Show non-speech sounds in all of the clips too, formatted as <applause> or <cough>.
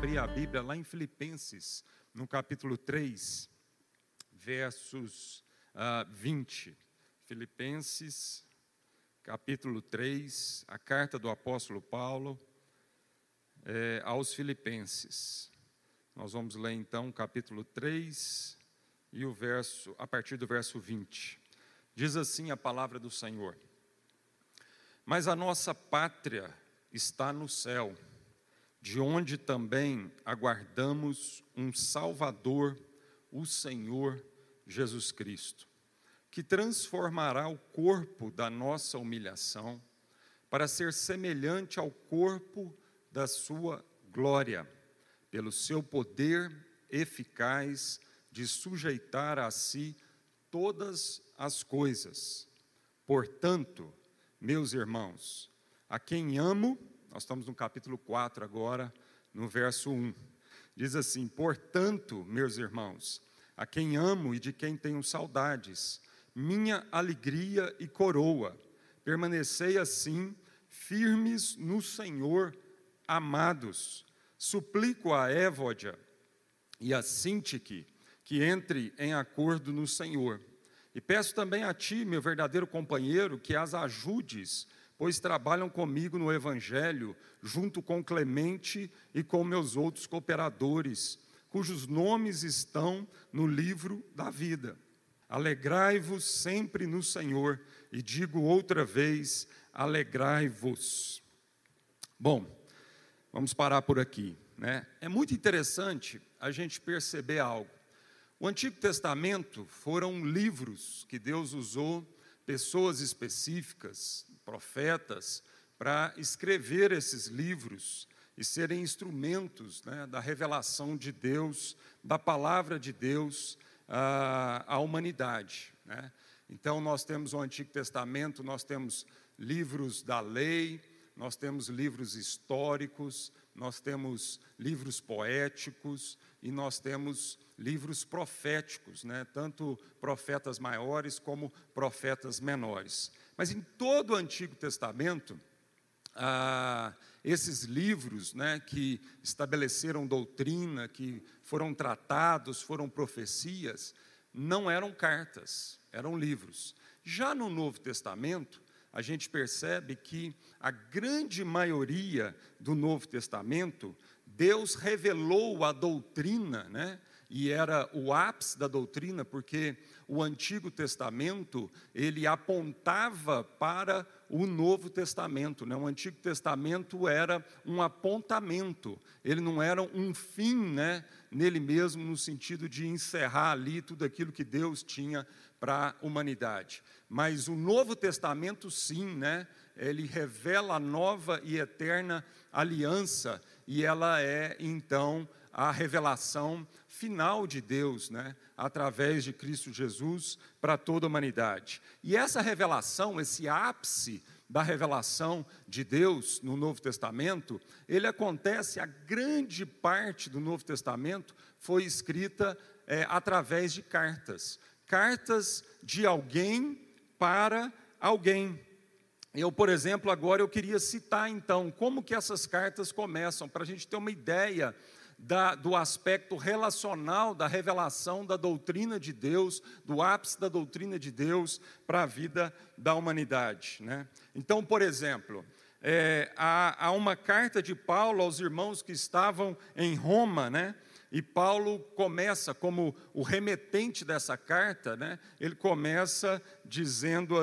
abrir a Bíblia lá em Filipenses, no capítulo 3, versos uh, 20. Filipenses, capítulo 3, a carta do apóstolo Paulo é, aos Filipenses. Nós vamos ler então o capítulo 3 e o verso, a partir do verso 20. Diz assim a palavra do Senhor: Mas a nossa pátria está no céu de onde também aguardamos um Salvador, o Senhor Jesus Cristo, que transformará o corpo da nossa humilhação para ser semelhante ao corpo da sua glória, pelo seu poder eficaz de sujeitar a si todas as coisas. Portanto, meus irmãos, a quem amo, nós estamos no capítulo 4 agora, no verso 1. Diz assim: Portanto, meus irmãos, a quem amo e de quem tenho saudades, minha alegria e coroa, permanecei assim, firmes no Senhor, amados. Suplico a Évódia e a Sintique que entre em acordo no Senhor. E peço também a ti, meu verdadeiro companheiro, que as ajudes pois trabalham comigo no Evangelho, junto com Clemente e com meus outros cooperadores, cujos nomes estão no livro da vida. Alegrai-vos sempre no Senhor, e digo outra vez: alegrai-vos. Bom, vamos parar por aqui. Né? É muito interessante a gente perceber algo. O Antigo Testamento foram livros que Deus usou, pessoas específicas, profetas, para escrever esses livros e serem instrumentos né, da revelação de Deus, da palavra de Deus à, à humanidade. Né? Então, nós temos o Antigo Testamento, nós temos livros da lei, nós temos livros históricos, nós temos livros poéticos e nós temos livros proféticos, né? tanto profetas maiores como profetas menores. Mas em todo o Antigo Testamento, ah, esses livros né, que estabeleceram doutrina, que foram tratados, foram profecias, não eram cartas, eram livros. Já no Novo Testamento, a gente percebe que a grande maioria do Novo Testamento, Deus revelou a doutrina, né? e era o ápice da doutrina, porque o Antigo Testamento, ele apontava para o Novo Testamento, né? O Antigo Testamento era um apontamento, ele não era um fim, né, nele mesmo no sentido de encerrar ali tudo aquilo que Deus tinha para a humanidade. Mas o Novo Testamento sim, né? Ele revela a nova e eterna aliança e ela é então a revelação final de Deus, né, através de Cristo Jesus para toda a humanidade. E essa revelação, esse ápice da revelação de Deus no Novo Testamento, ele acontece, a grande parte do Novo Testamento foi escrita é, através de cartas. Cartas de alguém para alguém. Eu, por exemplo, agora eu queria citar então como que essas cartas começam, para a gente ter uma ideia da, do aspecto relacional da revelação da doutrina de Deus, do ápice da doutrina de Deus para a vida da humanidade. Né? Então, por exemplo, é, há, há, uma carta de Paulo aos irmãos que estavam em Roma, né? E Paulo começa como o remetente dessa carta, né? Ele começa dizendo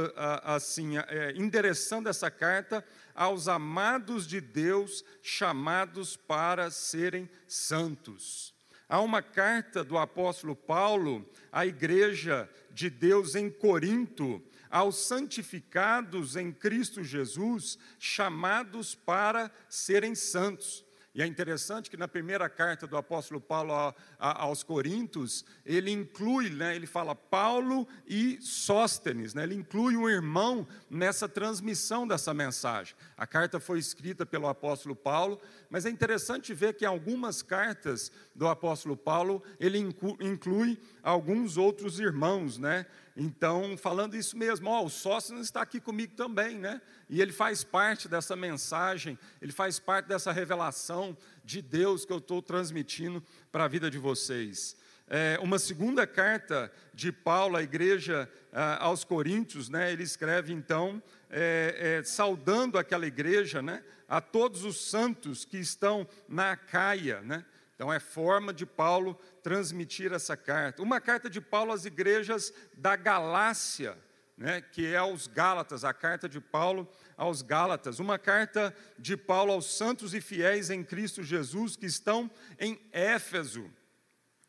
assim, é, endereçando essa carta aos amados de Deus chamados para serem santos. Há uma carta do apóstolo Paulo à igreja de Deus em Corinto, aos santificados em Cristo Jesus, chamados para serem santos. E é interessante que na primeira carta do apóstolo Paulo aos Coríntios, ele inclui, né, ele fala Paulo e Sóstenes, né, ele inclui um irmão nessa transmissão dessa mensagem. A carta foi escrita pelo apóstolo Paulo, mas é interessante ver que em algumas cartas do apóstolo Paulo, ele inclui alguns outros irmãos, né? Então, falando isso mesmo, ó, o Sóstenes está aqui comigo também, né? E ele faz parte dessa mensagem, ele faz parte dessa revelação de Deus que eu estou transmitindo para a vida de vocês. É, uma segunda carta de Paulo à igreja ah, aos Coríntios, né, ele escreve então, é, é, saudando aquela igreja, né, a todos os santos que estão na Caia. Né, então é forma de Paulo transmitir essa carta. Uma carta de Paulo às igrejas da Galácia, né, que é aos Gálatas, a carta de Paulo aos Gálatas. Uma carta de Paulo aos santos e fiéis em Cristo Jesus que estão em Éfeso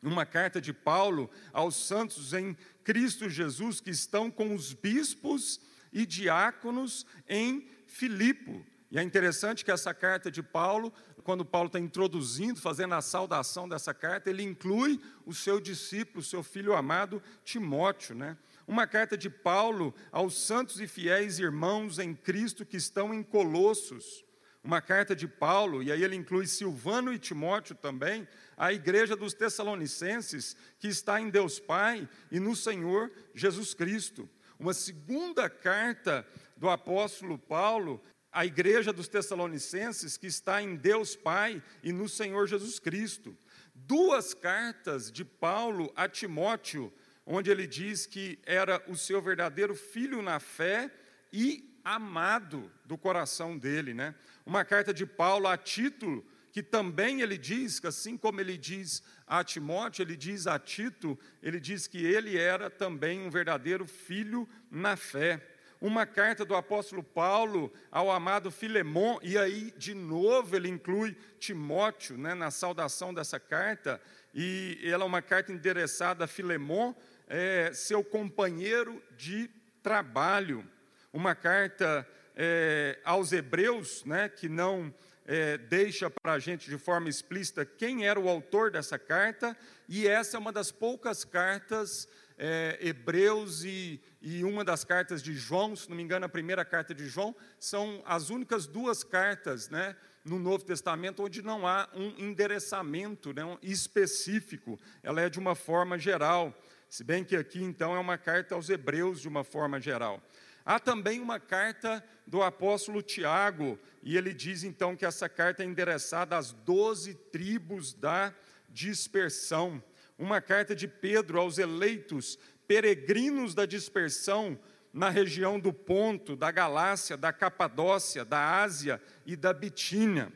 uma carta de Paulo aos santos em Cristo Jesus que estão com os bispos e diáconos em Filipo. E é interessante que essa carta de Paulo, quando Paulo está introduzindo, fazendo a saudação dessa carta, ele inclui o seu discípulo, o seu filho amado Timóteo, né? Uma carta de Paulo aos santos e fiéis irmãos em Cristo que estão em Colossos uma carta de Paulo, e aí ele inclui Silvano e Timóteo também, à igreja dos Tessalonicenses, que está em Deus Pai e no Senhor Jesus Cristo. Uma segunda carta do apóstolo Paulo à igreja dos Tessalonicenses, que está em Deus Pai e no Senhor Jesus Cristo. Duas cartas de Paulo a Timóteo, onde ele diz que era o seu verdadeiro filho na fé e amado do coração dele, né? uma carta de Paulo a Tito, que também ele diz, que assim como ele diz a Timóteo, ele diz a Tito, ele diz que ele era também um verdadeiro filho na fé. Uma carta do apóstolo Paulo ao amado Filemon, e aí de novo ele inclui Timóteo né, na saudação dessa carta, e ela é uma carta endereçada a Filemon, é, seu companheiro de trabalho. Uma carta é, aos hebreus, né, que não é, deixa para a gente de forma explícita quem era o autor dessa carta, e essa é uma das poucas cartas é, hebreus e, e uma das cartas de João, se não me engano, a primeira carta de João, são as únicas duas cartas né, no Novo Testamento onde não há um endereçamento né, um específico, ela é de uma forma geral. Se bem que aqui, então, é uma carta aos hebreus de uma forma geral. Há também uma carta do apóstolo Tiago, e ele diz então que essa carta é endereçada às doze tribos da dispersão. Uma carta de Pedro aos eleitos peregrinos da dispersão na região do Ponto, da Galácia, da Capadócia, da Ásia e da Bitínia.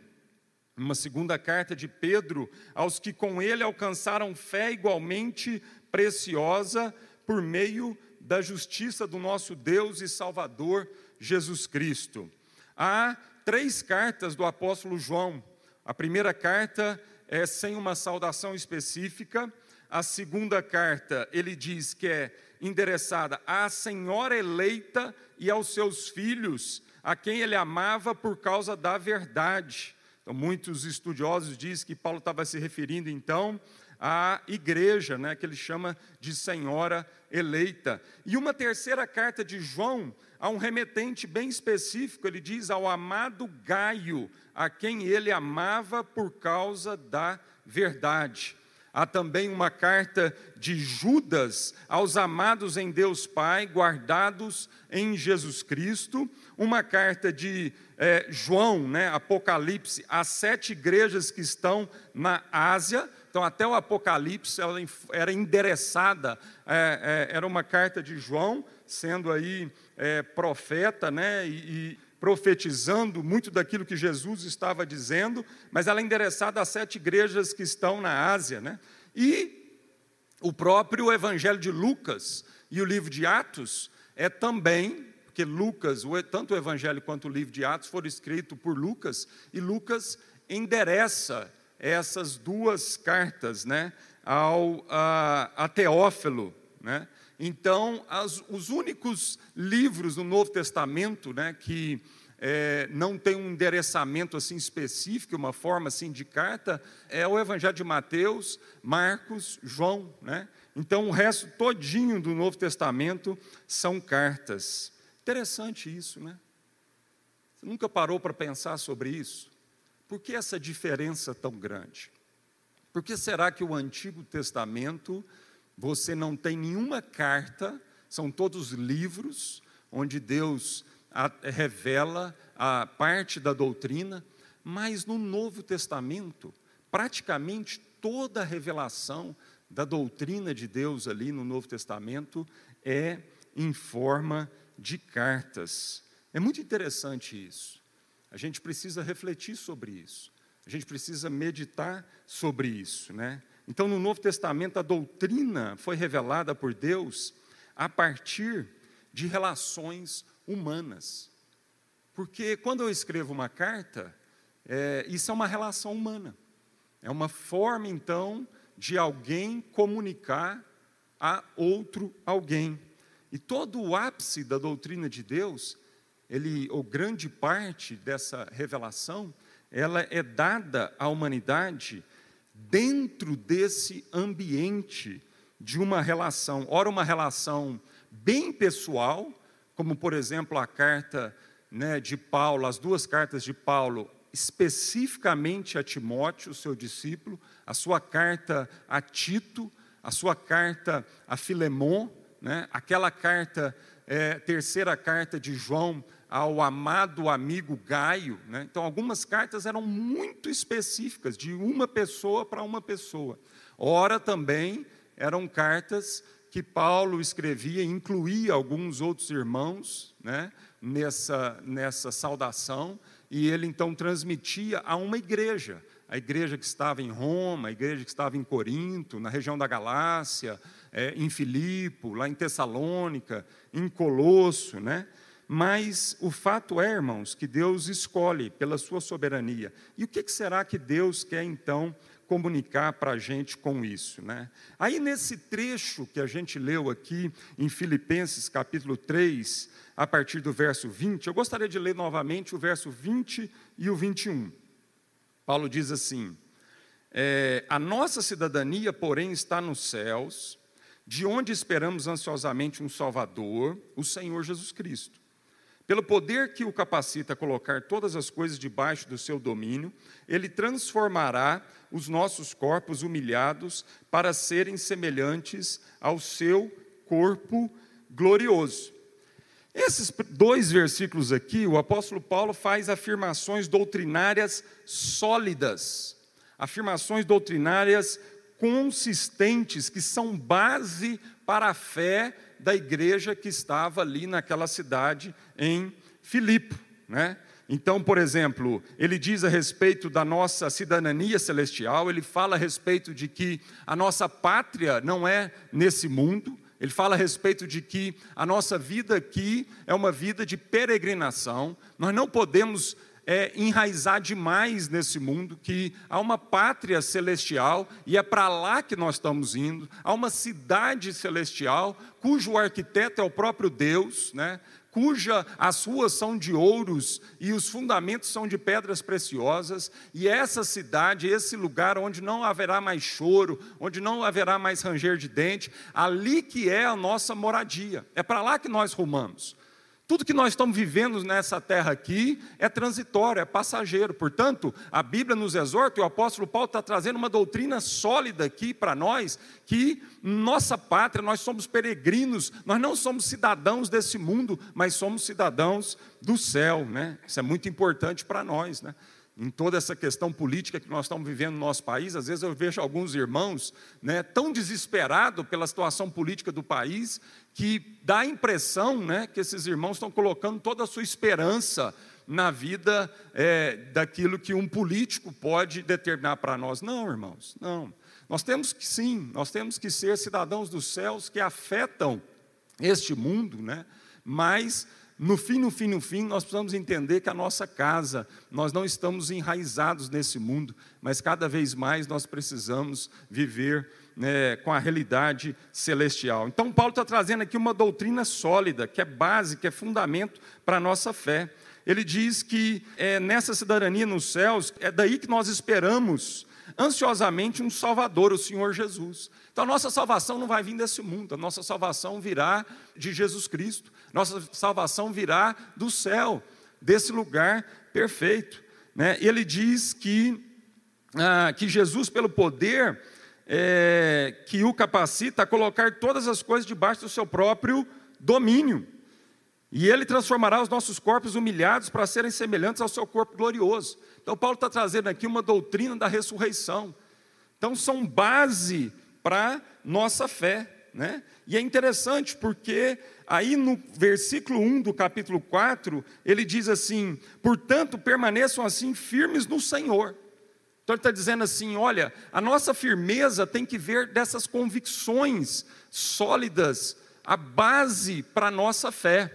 Uma segunda carta de Pedro aos que com ele alcançaram fé igualmente preciosa por meio da justiça do nosso Deus e Salvador Jesus Cristo. Há três cartas do apóstolo João. A primeira carta é sem uma saudação específica. A segunda carta, ele diz que é endereçada à senhora eleita e aos seus filhos, a quem ele amava por causa da verdade. Então, muitos estudiosos dizem que Paulo estava se referindo, então, à igreja, né, que ele chama de senhora eleita. E uma terceira carta de João, a um remetente bem específico, ele diz ao amado Gaio, a quem ele amava por causa da verdade. Há também uma carta de Judas aos amados em Deus Pai, guardados em Jesus Cristo. Uma carta de é, João, né, Apocalipse, às sete igrejas que estão na Ásia. Então, até o Apocalipse ela era endereçada, é, é, era uma carta de João, sendo aí profeta, né, e, e profetizando muito daquilo que Jesus estava dizendo, mas ela é endereçada a sete igrejas que estão na Ásia. Né? E o próprio Evangelho de Lucas e o livro de Atos é também, porque Lucas, tanto o Evangelho quanto o livro de Atos foram escritos por Lucas, e Lucas endereça essas duas cartas né, ao, a, a Teófilo. Né? Então, as, os únicos livros do Novo Testamento né, que é, não tem um endereçamento assim específico, uma forma assim de carta, é o Evangelho de Mateus, Marcos, João. Né? Então, o resto todinho do Novo Testamento são cartas. Interessante isso, né? Você nunca parou para pensar sobre isso? Por que essa diferença tão grande? Por que será que o Antigo Testamento você não tem nenhuma carta são todos livros onde Deus revela a parte da doutrina, mas no Novo Testamento, praticamente toda a revelação da doutrina de Deus ali no Novo Testamento é em forma de cartas. É muito interessante isso. A gente precisa refletir sobre isso. A gente precisa meditar sobre isso, né? Então, no Novo Testamento, a doutrina foi revelada por Deus a partir de relações humanas. Porque quando eu escrevo uma carta, é, isso é uma relação humana. É uma forma, então, de alguém comunicar a outro alguém. E todo o ápice da doutrina de Deus, ele, ou grande parte dessa revelação, ela é dada à humanidade dentro desse ambiente de uma relação, ora uma relação bem pessoal, como por exemplo a carta né, de Paulo, as duas cartas de Paulo, especificamente a Timóteo, seu discípulo, a sua carta a Tito, a sua carta a Filemon, né, aquela carta, é, terceira carta de João ao amado amigo Gaio. Né? Então, algumas cartas eram muito específicas, de uma pessoa para uma pessoa. Ora, também eram cartas que Paulo escrevia, incluía alguns outros irmãos né, nessa, nessa saudação, e ele então transmitia a uma igreja, a igreja que estava em Roma, a igreja que estava em Corinto, na região da Galácia, é, em Filipo, lá em Tessalônica, em Colosso, né? Mas o fato é, irmãos, que Deus escolhe pela sua soberania. E o que será que Deus quer então comunicar para a gente com isso. Né? Aí, nesse trecho que a gente leu aqui em Filipenses capítulo 3, a partir do verso 20, eu gostaria de ler novamente o verso 20 e o 21. Paulo diz assim: é, A nossa cidadania, porém, está nos céus, de onde esperamos ansiosamente um Salvador, o Senhor Jesus Cristo pelo poder que o capacita a colocar todas as coisas debaixo do seu domínio, ele transformará os nossos corpos humilhados para serem semelhantes ao seu corpo glorioso. Esses dois versículos aqui, o apóstolo Paulo faz afirmações doutrinárias sólidas, afirmações doutrinárias consistentes, que são base para a fé da igreja que estava ali naquela cidade em Filipe, né? Então, por exemplo, ele diz a respeito da nossa cidadania celestial, ele fala a respeito de que a nossa pátria não é nesse mundo, ele fala a respeito de que a nossa vida aqui é uma vida de peregrinação, nós não podemos é, enraizar demais nesse mundo, que há uma pátria celestial e é para lá que nós estamos indo, há uma cidade celestial cujo arquiteto é o próprio Deus, né? cuja as ruas são de ouros e os fundamentos são de pedras preciosas, e essa cidade, esse lugar onde não haverá mais choro, onde não haverá mais ranger de dente, ali que é a nossa moradia. É para lá que nós rumamos. Tudo que nós estamos vivendo nessa terra aqui é transitório, é passageiro. Portanto, a Bíblia nos exorta, e o apóstolo Paulo está trazendo uma doutrina sólida aqui para nós, que nossa pátria, nós somos peregrinos, nós não somos cidadãos desse mundo, mas somos cidadãos do céu. Né? Isso é muito importante para nós. Né? em toda essa questão política que nós estamos vivendo no nosso país, às vezes eu vejo alguns irmãos né, tão desesperados pela situação política do país, que dá a impressão né, que esses irmãos estão colocando toda a sua esperança na vida é, daquilo que um político pode determinar para nós. Não, irmãos, não. Nós temos que sim, nós temos que ser cidadãos dos céus que afetam este mundo, né, mas no fim, no fim, no fim, nós precisamos entender que a nossa casa, nós não estamos enraizados nesse mundo, mas cada vez mais nós precisamos viver né, com a realidade celestial. Então, Paulo está trazendo aqui uma doutrina sólida, que é base, que é fundamento para a nossa fé. Ele diz que é nessa cidadania nos céus, é daí que nós esperamos ansiosamente um Salvador, o Senhor Jesus. Então, a nossa salvação não vai vir desse mundo, a nossa salvação virá de Jesus Cristo, nossa salvação virá do céu, desse lugar perfeito. Né? Ele diz que, ah, que Jesus, pelo poder é, que o capacita a colocar todas as coisas debaixo do seu próprio domínio. E ele transformará os nossos corpos humilhados para serem semelhantes ao seu corpo glorioso. Então, Paulo está trazendo aqui uma doutrina da ressurreição. Então, são base para nossa fé. Né? E é interessante porque aí no versículo 1 do capítulo 4, ele diz assim: portanto, permaneçam assim firmes no Senhor. Então ele está dizendo assim: olha, a nossa firmeza tem que ver dessas convicções sólidas, a base para a nossa fé.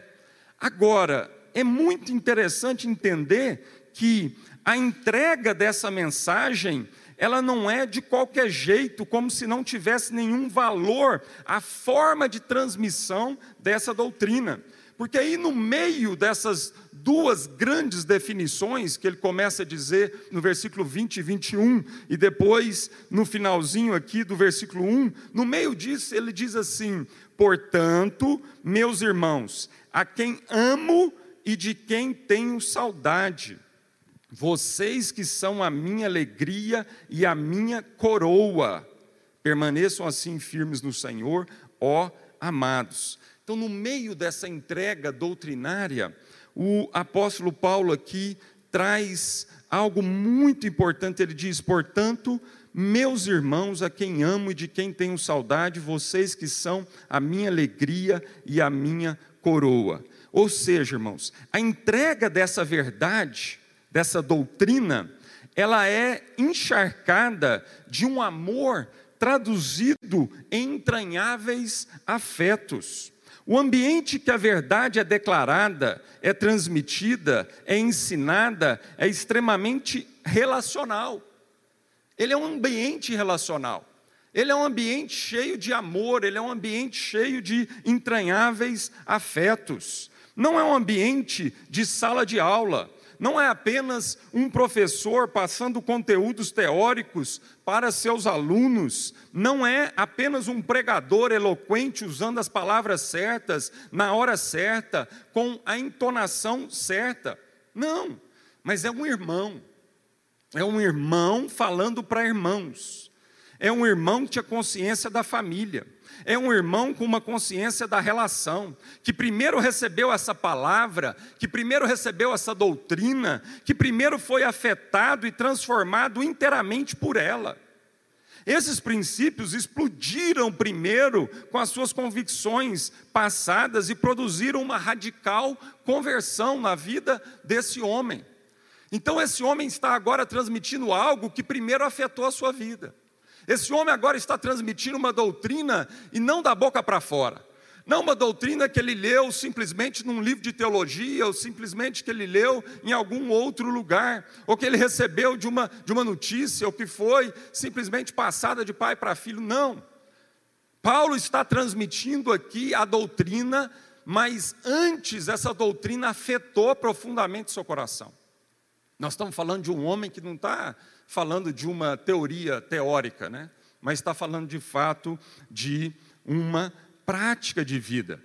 Agora, é muito interessante entender que a entrega dessa mensagem, ela não é de qualquer jeito, como se não tivesse nenhum valor a forma de transmissão dessa doutrina. Porque aí no meio dessas duas grandes definições que ele começa a dizer no versículo 20 e 21 e depois no finalzinho aqui do versículo 1, no meio disso ele diz assim: "Portanto, meus irmãos, a quem amo e de quem tenho saudade. Vocês que são a minha alegria e a minha coroa, permaneçam assim firmes no Senhor, ó amados. Então, no meio dessa entrega doutrinária, o apóstolo Paulo aqui traz algo muito importante. Ele diz: portanto, meus irmãos, a quem amo e de quem tenho saudade, vocês que são a minha alegria e a minha coroa. Ou seja, irmãos, a entrega dessa verdade, dessa doutrina, ela é encharcada de um amor traduzido em entranháveis afetos. O ambiente que a verdade é declarada, é transmitida, é ensinada, é extremamente relacional. Ele é um ambiente relacional. Ele é um ambiente cheio de amor, ele é um ambiente cheio de entranháveis afetos. Não é um ambiente de sala de aula, não é apenas um professor passando conteúdos teóricos para seus alunos, não é apenas um pregador eloquente usando as palavras certas, na hora certa, com a entonação certa. Não, mas é um irmão, é um irmão falando para irmãos é um irmão que tinha consciência da família. É um irmão com uma consciência da relação, que primeiro recebeu essa palavra, que primeiro recebeu essa doutrina, que primeiro foi afetado e transformado inteiramente por ela. Esses princípios explodiram primeiro com as suas convicções passadas e produziram uma radical conversão na vida desse homem. Então, esse homem está agora transmitindo algo que primeiro afetou a sua vida. Esse homem agora está transmitindo uma doutrina e não da boca para fora. Não uma doutrina que ele leu simplesmente num livro de teologia, ou simplesmente que ele leu em algum outro lugar, ou que ele recebeu de uma, de uma notícia, ou que foi simplesmente passada de pai para filho. Não. Paulo está transmitindo aqui a doutrina, mas antes essa doutrina afetou profundamente seu coração. Nós estamos falando de um homem que não está falando de uma teoria teórica, né? mas está falando de fato de uma prática de vida.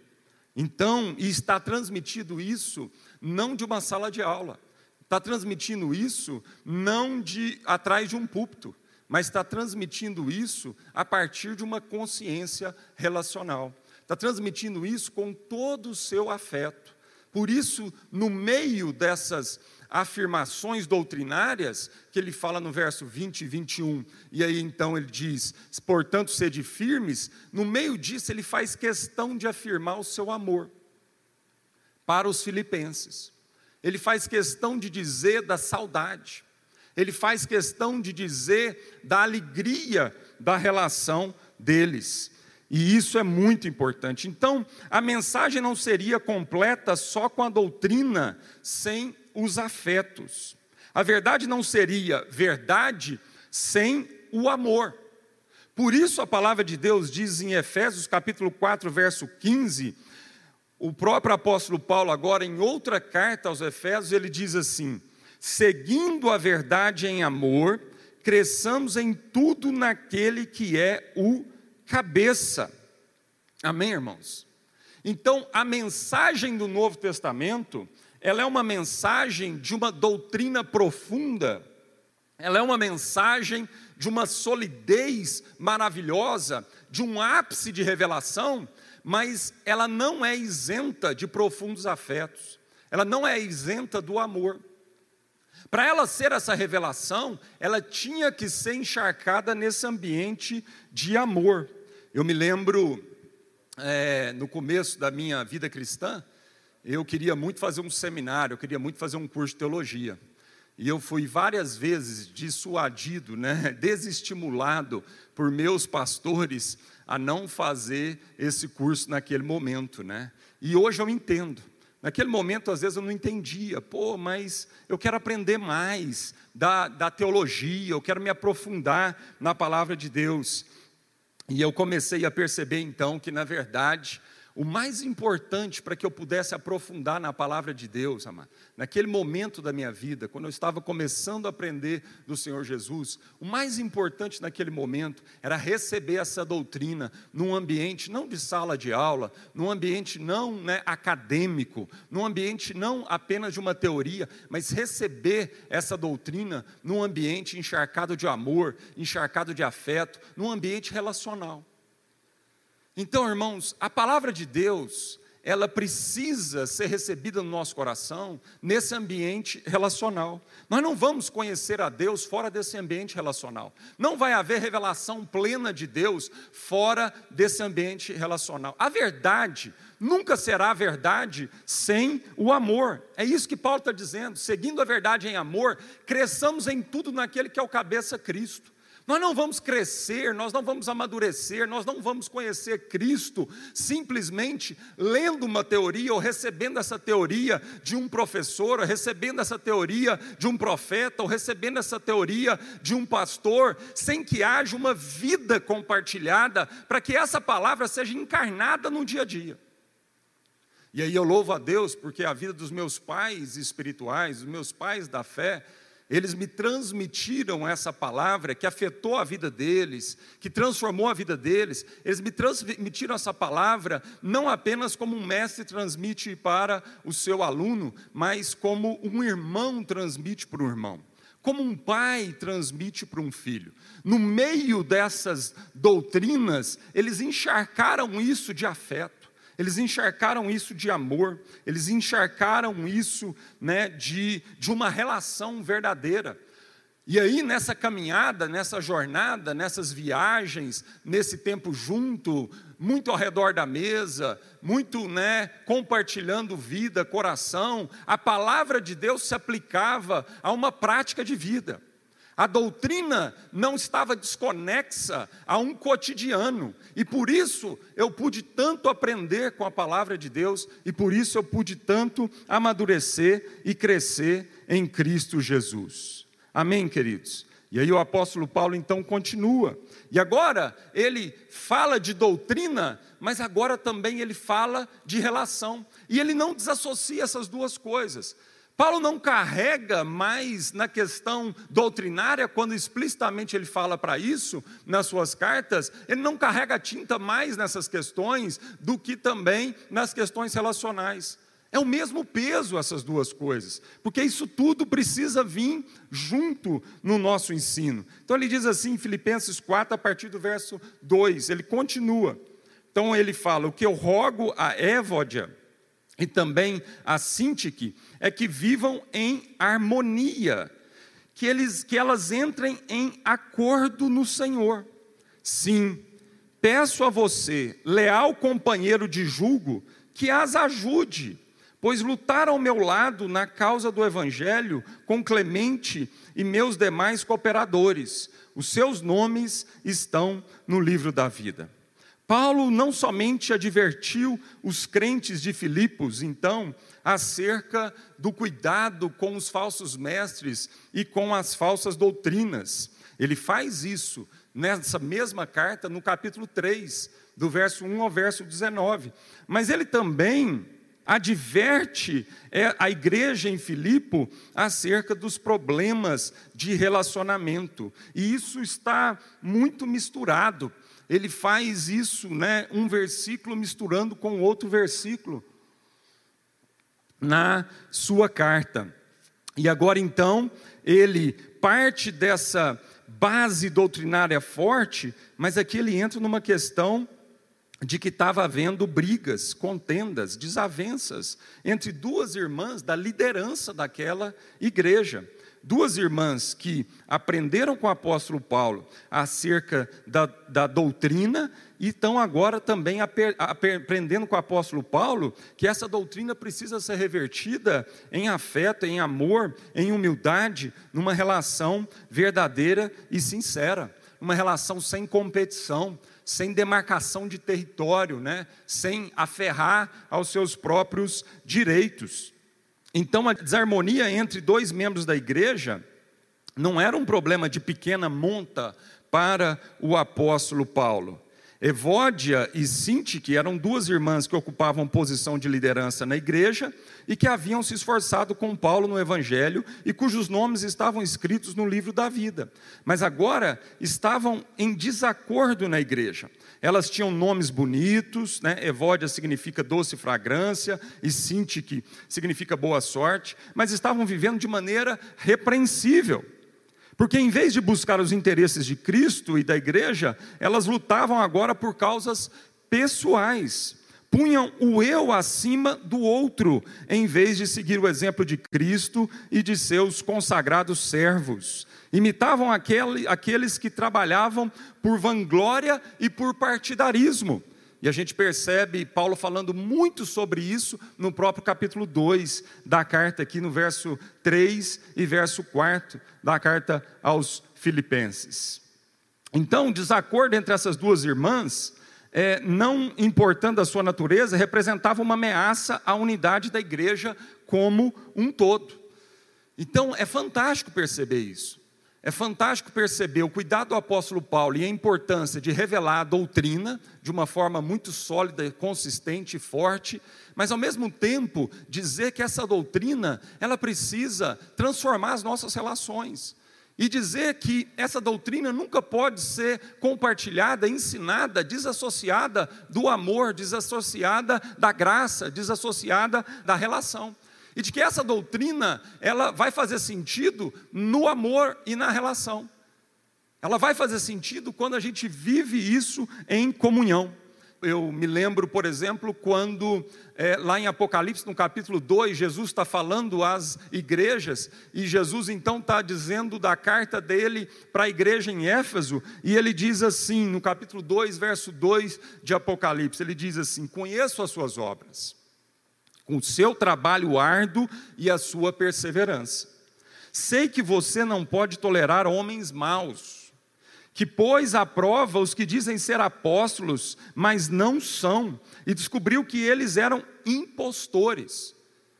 Então, está transmitido isso não de uma sala de aula, está transmitindo isso não de atrás de um púlpito, mas está transmitindo isso a partir de uma consciência relacional. Está transmitindo isso com todo o seu afeto. Por isso, no meio dessas afirmações doutrinárias, que ele fala no verso 20 e 21, e aí então ele diz: portanto, sede firmes, no meio disso ele faz questão de afirmar o seu amor para os filipenses, ele faz questão de dizer da saudade, ele faz questão de dizer da alegria da relação deles. E isso é muito importante. Então, a mensagem não seria completa só com a doutrina, sem os afetos. A verdade não seria verdade sem o amor. Por isso a palavra de Deus diz em Efésios capítulo 4, verso 15, o próprio apóstolo Paulo agora em outra carta aos Efésios, ele diz assim: seguindo a verdade em amor, cresçamos em tudo naquele que é o cabeça. Amém, irmãos? Então, a mensagem do Novo Testamento ela é uma mensagem de uma doutrina profunda, ela é uma mensagem de uma solidez maravilhosa, de um ápice de revelação, mas ela não é isenta de profundos afetos, ela não é isenta do amor. Para ela ser essa revelação, ela tinha que ser encharcada nesse ambiente de amor. Eu me lembro, é, no começo da minha vida cristã, eu queria muito fazer um seminário, eu queria muito fazer um curso de teologia. E eu fui várias vezes dissuadido, né, <laughs> desestimulado por meus pastores a não fazer esse curso naquele momento, né? E hoje eu entendo. Naquele momento, às vezes, eu não entendia, pô, mas eu quero aprender mais da, da teologia, eu quero me aprofundar na palavra de Deus. E eu comecei a perceber então que, na verdade, o mais importante para que eu pudesse aprofundar na palavra de Deus, amado, naquele momento da minha vida, quando eu estava começando a aprender do Senhor Jesus, o mais importante naquele momento era receber essa doutrina num ambiente não de sala de aula, num ambiente não né, acadêmico, num ambiente não apenas de uma teoria, mas receber essa doutrina num ambiente encharcado de amor, encharcado de afeto, num ambiente relacional. Então, irmãos, a palavra de Deus, ela precisa ser recebida no nosso coração nesse ambiente relacional. Nós não vamos conhecer a Deus fora desse ambiente relacional. Não vai haver revelação plena de Deus fora desse ambiente relacional. A verdade nunca será verdade sem o amor. É isso que Paulo está dizendo. Seguindo a verdade em amor, cresçamos em tudo naquele que é o cabeça Cristo. Nós não vamos crescer, nós não vamos amadurecer, nós não vamos conhecer Cristo simplesmente lendo uma teoria ou recebendo essa teoria de um professor, ou recebendo essa teoria de um profeta, ou recebendo essa teoria de um pastor, sem que haja uma vida compartilhada para que essa palavra seja encarnada no dia a dia. E aí eu louvo a Deus porque a vida dos meus pais espirituais, dos meus pais da fé, eles me transmitiram essa palavra que afetou a vida deles, que transformou a vida deles. Eles me transmitiram essa palavra não apenas como um mestre transmite para o seu aluno, mas como um irmão transmite para o irmão como um pai transmite para um filho. No meio dessas doutrinas, eles encharcaram isso de afeto. Eles encharcaram isso de amor, eles encharcaram isso né, de, de uma relação verdadeira. E aí, nessa caminhada, nessa jornada, nessas viagens, nesse tempo junto, muito ao redor da mesa, muito né, compartilhando vida, coração, a palavra de Deus se aplicava a uma prática de vida. A doutrina não estava desconexa a um cotidiano, e por isso eu pude tanto aprender com a palavra de Deus, e por isso eu pude tanto amadurecer e crescer em Cristo Jesus. Amém, queridos? E aí o apóstolo Paulo então continua, e agora ele fala de doutrina, mas agora também ele fala de relação, e ele não desassocia essas duas coisas. Paulo não carrega mais na questão doutrinária, quando explicitamente ele fala para isso nas suas cartas, ele não carrega tinta mais nessas questões do que também nas questões relacionais. É o mesmo peso essas duas coisas, porque isso tudo precisa vir junto no nosso ensino. Então ele diz assim em Filipenses 4, a partir do verso 2, ele continua. Então ele fala: O que eu rogo a Évódia e também a Sintique é que vivam em harmonia, que, eles, que elas entrem em acordo no Senhor. Sim, peço a você, leal companheiro de julgo, que as ajude, pois lutaram ao meu lado na causa do Evangelho com Clemente e meus demais cooperadores. Os seus nomes estão no livro da vida. Paulo não somente advertiu os crentes de Filipos, então, acerca do cuidado com os falsos mestres e com as falsas doutrinas. Ele faz isso nessa mesma carta, no capítulo 3, do verso 1 ao verso 19. Mas ele também adverte é, a igreja em Filipo acerca dos problemas de relacionamento. E isso está muito misturado ele faz isso, né, um versículo misturando com outro versículo na sua carta. E agora então, ele parte dessa base doutrinária forte, mas aqui ele entra numa questão de que estava havendo brigas, contendas, desavenças entre duas irmãs da liderança daquela igreja. Duas irmãs que aprenderam com o apóstolo Paulo acerca da, da doutrina e estão agora também aprendendo com o apóstolo Paulo que essa doutrina precisa ser revertida em afeto, em amor, em humildade, numa relação verdadeira e sincera, uma relação sem competição, sem demarcação de território, né? sem aferrar aos seus próprios direitos. Então, a desarmonia entre dois membros da igreja não era um problema de pequena monta para o apóstolo Paulo. Evódia e Sintique eram duas irmãs que ocupavam posição de liderança na igreja e que haviam se esforçado com Paulo no Evangelho e cujos nomes estavam escritos no livro da vida, mas agora estavam em desacordo na igreja. Elas tinham nomes bonitos, né? Evódia significa doce fragrância e Sintique significa boa sorte, mas estavam vivendo de maneira repreensível. Porque em vez de buscar os interesses de Cristo e da igreja, elas lutavam agora por causas pessoais. Punham o eu acima do outro, em vez de seguir o exemplo de Cristo e de seus consagrados servos. Imitavam aquele, aqueles que trabalhavam por vanglória e por partidarismo e a gente percebe Paulo falando muito sobre isso no próprio capítulo 2 da carta, aqui no verso 3 e verso 4 da carta aos Filipenses. Então, o desacordo entre essas duas irmãs, é, não importando a sua natureza, representava uma ameaça à unidade da igreja como um todo. Então, é fantástico perceber isso. É fantástico perceber o cuidado do apóstolo Paulo e a importância de revelar a doutrina de uma forma muito sólida, consistente e forte, mas ao mesmo tempo dizer que essa doutrina, ela precisa transformar as nossas relações. E dizer que essa doutrina nunca pode ser compartilhada, ensinada, desassociada do amor, desassociada da graça, desassociada da relação e de que essa doutrina ela vai fazer sentido no amor e na relação. Ela vai fazer sentido quando a gente vive isso em comunhão. Eu me lembro, por exemplo, quando é, lá em Apocalipse, no capítulo 2, Jesus está falando às igrejas, e Jesus então está dizendo da carta dele para a igreja em Éfeso, e ele diz assim, no capítulo 2, verso 2 de Apocalipse: ele diz assim: Conheço as suas obras com o seu trabalho árduo e a sua perseverança. Sei que você não pode tolerar homens maus, que pôs à prova os que dizem ser apóstolos, mas não são, e descobriu que eles eram impostores.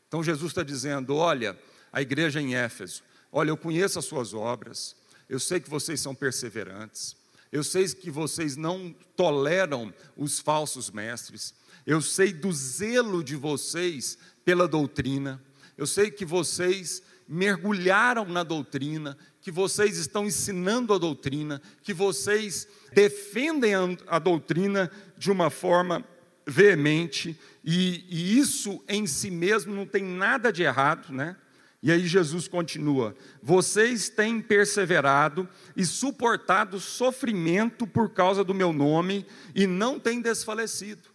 Então Jesus está dizendo: olha, a igreja em Éfeso, olha, eu conheço as suas obras, eu sei que vocês são perseverantes, eu sei que vocês não toleram os falsos mestres, eu sei do zelo de vocês pela doutrina. Eu sei que vocês mergulharam na doutrina, que vocês estão ensinando a doutrina, que vocês defendem a, doutrina de uma forma veemente, e, e, isso em si mesmo não tem nada de errado, né? E aí Jesus continua: vocês têm perseverado e suportado sofrimento por causa do meu nome e não têm desfalecido.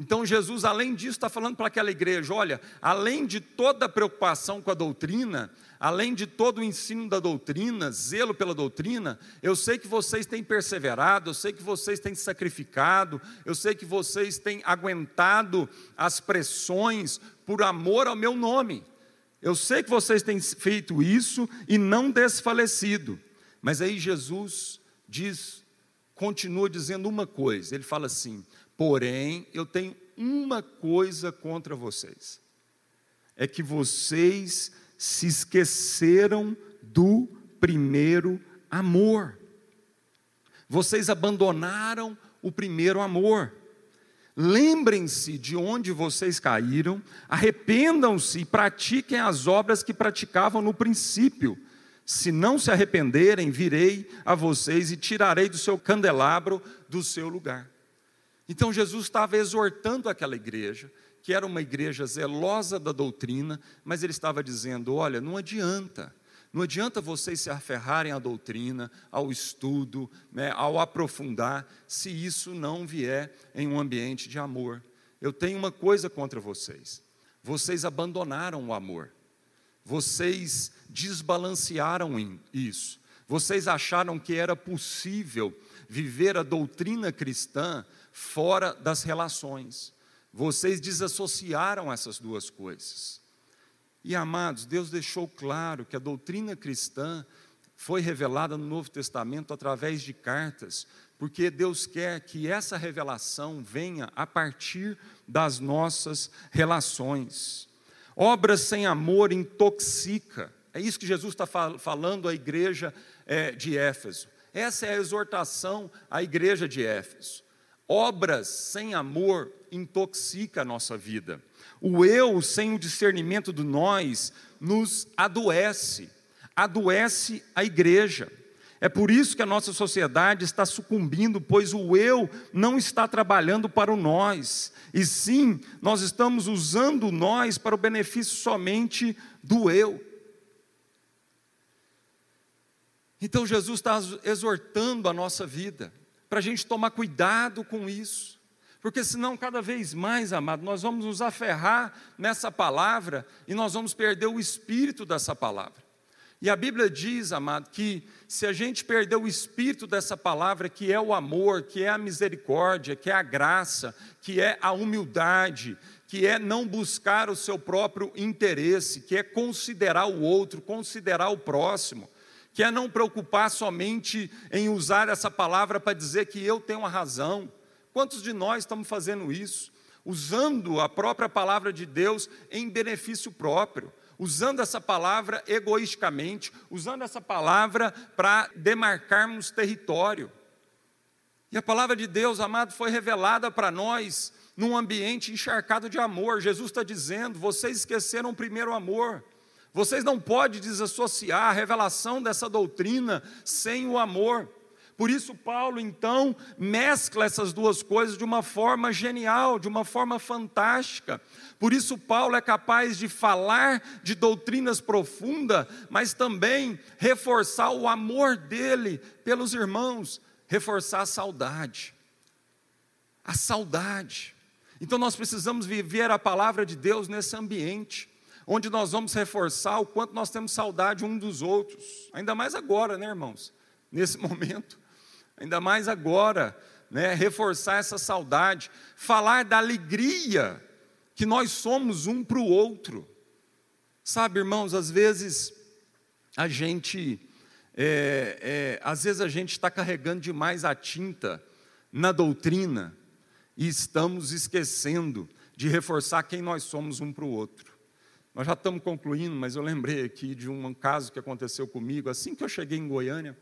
Então Jesus, além disso, está falando para aquela igreja: olha, além de toda a preocupação com a doutrina, além de todo o ensino da doutrina, zelo pela doutrina, eu sei que vocês têm perseverado, eu sei que vocês têm sacrificado, eu sei que vocês têm aguentado as pressões por amor ao meu nome. Eu sei que vocês têm feito isso e não desfalecido. Mas aí Jesus diz, continua dizendo uma coisa: ele fala assim Porém, eu tenho uma coisa contra vocês: é que vocês se esqueceram do primeiro amor. Vocês abandonaram o primeiro amor. Lembrem-se de onde vocês caíram, arrependam-se e pratiquem as obras que praticavam no princípio. Se não se arrependerem, virei a vocês e tirarei do seu candelabro do seu lugar. Então Jesus estava exortando aquela igreja, que era uma igreja zelosa da doutrina, mas ele estava dizendo: olha, não adianta, Não adianta vocês se aferrarem à doutrina, ao estudo, né, ao aprofundar, se isso não vier em um ambiente de amor. Eu tenho uma coisa contra vocês: vocês abandonaram o amor, vocês desbalancearam isso, vocês acharam que era possível viver a doutrina cristã fora das relações, vocês desassociaram essas duas coisas. E amados, Deus deixou claro que a doutrina cristã foi revelada no Novo Testamento através de cartas, porque Deus quer que essa revelação venha a partir das nossas relações. Obras sem amor intoxica. É isso que Jesus está falando à igreja é, de Éfeso. Essa é a exortação à igreja de Éfeso. Obras sem amor intoxica a nossa vida. O eu sem o discernimento do nós nos adoece, adoece a igreja. É por isso que a nossa sociedade está sucumbindo, pois o eu não está trabalhando para o nós, e sim, nós estamos usando o nós para o benefício somente do eu. Então Jesus está exortando a nossa vida, para a gente tomar cuidado com isso. Porque senão, cada vez mais, amado, nós vamos nos aferrar nessa palavra e nós vamos perder o espírito dessa palavra. E a Bíblia diz, amado, que se a gente perder o espírito dessa palavra, que é o amor, que é a misericórdia, que é a graça, que é a humildade, que é não buscar o seu próprio interesse, que é considerar o outro, considerar o próximo, que é não preocupar somente em usar essa palavra para dizer que eu tenho a razão, Quantos de nós estamos fazendo isso? Usando a própria palavra de Deus em benefício próprio, usando essa palavra egoisticamente, usando essa palavra para demarcarmos território. E a palavra de Deus, amado, foi revelada para nós num ambiente encharcado de amor. Jesus está dizendo: vocês esqueceram o primeiro amor. Vocês não podem desassociar a revelação dessa doutrina sem o amor. Por isso, Paulo então mescla essas duas coisas de uma forma genial, de uma forma fantástica. Por isso, Paulo é capaz de falar de doutrinas profundas, mas também reforçar o amor dele pelos irmãos, reforçar a saudade. A saudade. Então, nós precisamos viver a palavra de Deus nesse ambiente onde nós vamos reforçar o quanto nós temos saudade um dos outros, ainda mais agora, né, irmãos? Nesse <laughs> momento, ainda mais agora, né, reforçar essa saudade, falar da alegria que nós somos um para o outro. Sabe, irmãos, às vezes a gente, é, é, às vezes a gente está carregando demais a tinta na doutrina e estamos esquecendo de reforçar quem nós somos um para o outro. Nós já estamos concluindo, mas eu lembrei aqui de um caso que aconteceu comigo assim que eu cheguei em Goiânia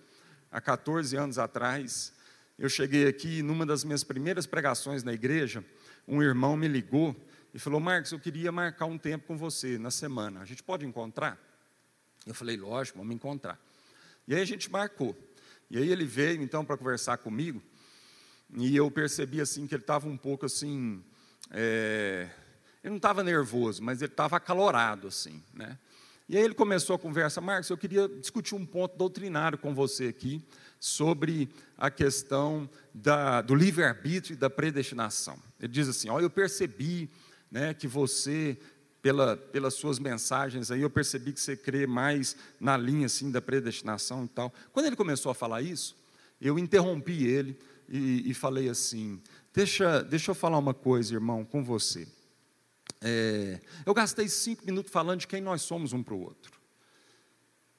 há 14 anos atrás, eu cheguei aqui numa das minhas primeiras pregações na igreja, um irmão me ligou e falou: Marcos, eu queria marcar um tempo com você na semana, a gente pode encontrar? Eu falei: lógico, vamos encontrar. E aí a gente marcou. E aí ele veio então para conversar comigo, e eu percebi assim que ele estava um pouco assim. É... Ele não estava nervoso, mas ele estava acalorado assim, né? E aí ele começou a conversa, Marcos, eu queria discutir um ponto doutrinário com você aqui sobre a questão da, do livre-arbítrio e da predestinação. Ele diz assim: Olha, eu percebi né, que você, pela, pelas suas mensagens aí, eu percebi que você crê mais na linha assim da predestinação e tal. Quando ele começou a falar isso, eu interrompi ele e, e falei assim: deixa, deixa eu falar uma coisa, irmão, com você. É, eu gastei cinco minutos falando de quem nós somos um para o outro.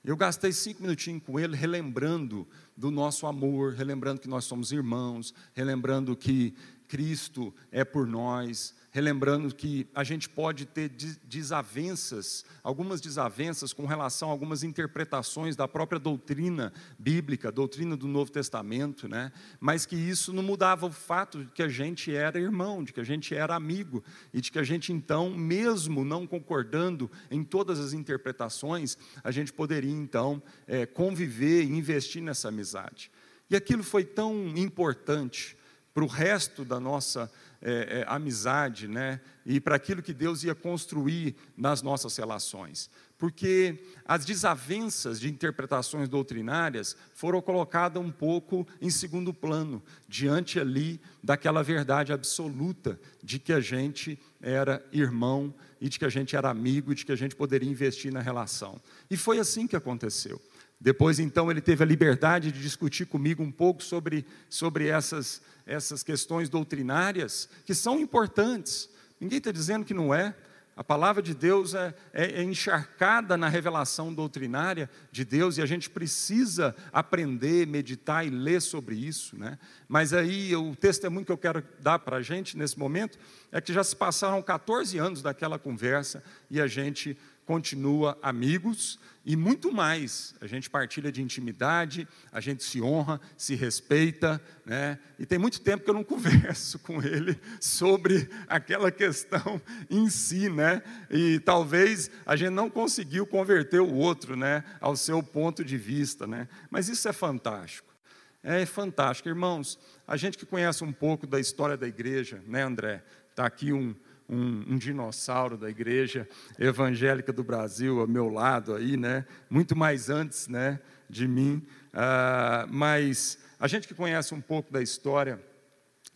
Eu gastei cinco minutinhos com ele, relembrando do nosso amor, relembrando que nós somos irmãos, relembrando que Cristo é por nós, relembrando que a gente pode ter desavenças, algumas desavenças com relação a algumas interpretações da própria doutrina bíblica, doutrina do Novo Testamento, né? mas que isso não mudava o fato de que a gente era irmão, de que a gente era amigo, e de que a gente então, mesmo não concordando em todas as interpretações, a gente poderia então é, conviver e investir nessa amizade. E aquilo foi tão importante para o resto da nossa é, é, amizade, né? E para aquilo que Deus ia construir nas nossas relações. porque as desavenças de interpretações doutrinárias foram colocadas um pouco em segundo plano, diante ali daquela verdade absoluta de que a gente era irmão e de que a gente era amigo e de que a gente poderia investir na relação. E foi assim que aconteceu. Depois, então, ele teve a liberdade de discutir comigo um pouco sobre, sobre essas, essas questões doutrinárias, que são importantes. Ninguém está dizendo que não é, a palavra de Deus é, é, é, encharcada na revelação doutrinária de Deus e a gente precisa aprender, meditar e ler sobre isso. Né? Mas aí o testemunho que eu quero dar para a gente nesse momento é que já se passaram 14 anos daquela conversa e a gente continua amigos e muito mais. A gente partilha de intimidade, a gente se honra, se respeita, né? E tem muito tempo que eu não <laughs> converso com ele sobre aquela questão em si, né? E talvez a gente não conseguiu converter o outro, né, ao seu ponto de vista, né? Mas isso é fantástico. É fantástico, irmãos. A gente que conhece um pouco da história da igreja, né, André? Está aqui um, um, um, dinossauro da igreja evangélica do Brasil ao meu lado aí, né? Muito mais antes, né, de mim. Ah, mas a gente que conhece um pouco da história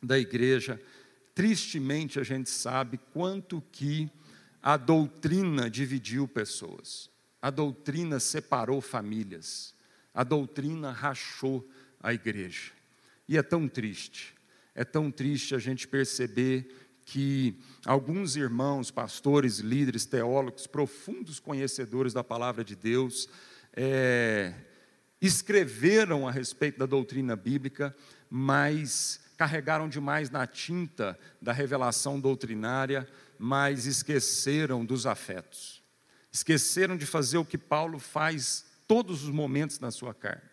da igreja, tristemente a gente sabe quanto que a doutrina dividiu pessoas. A doutrina separou famílias. A doutrina rachou a igreja. E é tão triste. É tão triste a gente perceber que alguns irmãos, pastores, líderes, teólogos, profundos conhecedores da palavra de Deus, é, escreveram a respeito da doutrina bíblica, mas carregaram demais na tinta da revelação doutrinária, mas esqueceram dos afetos. Esqueceram de fazer o que Paulo faz todos os momentos na sua carne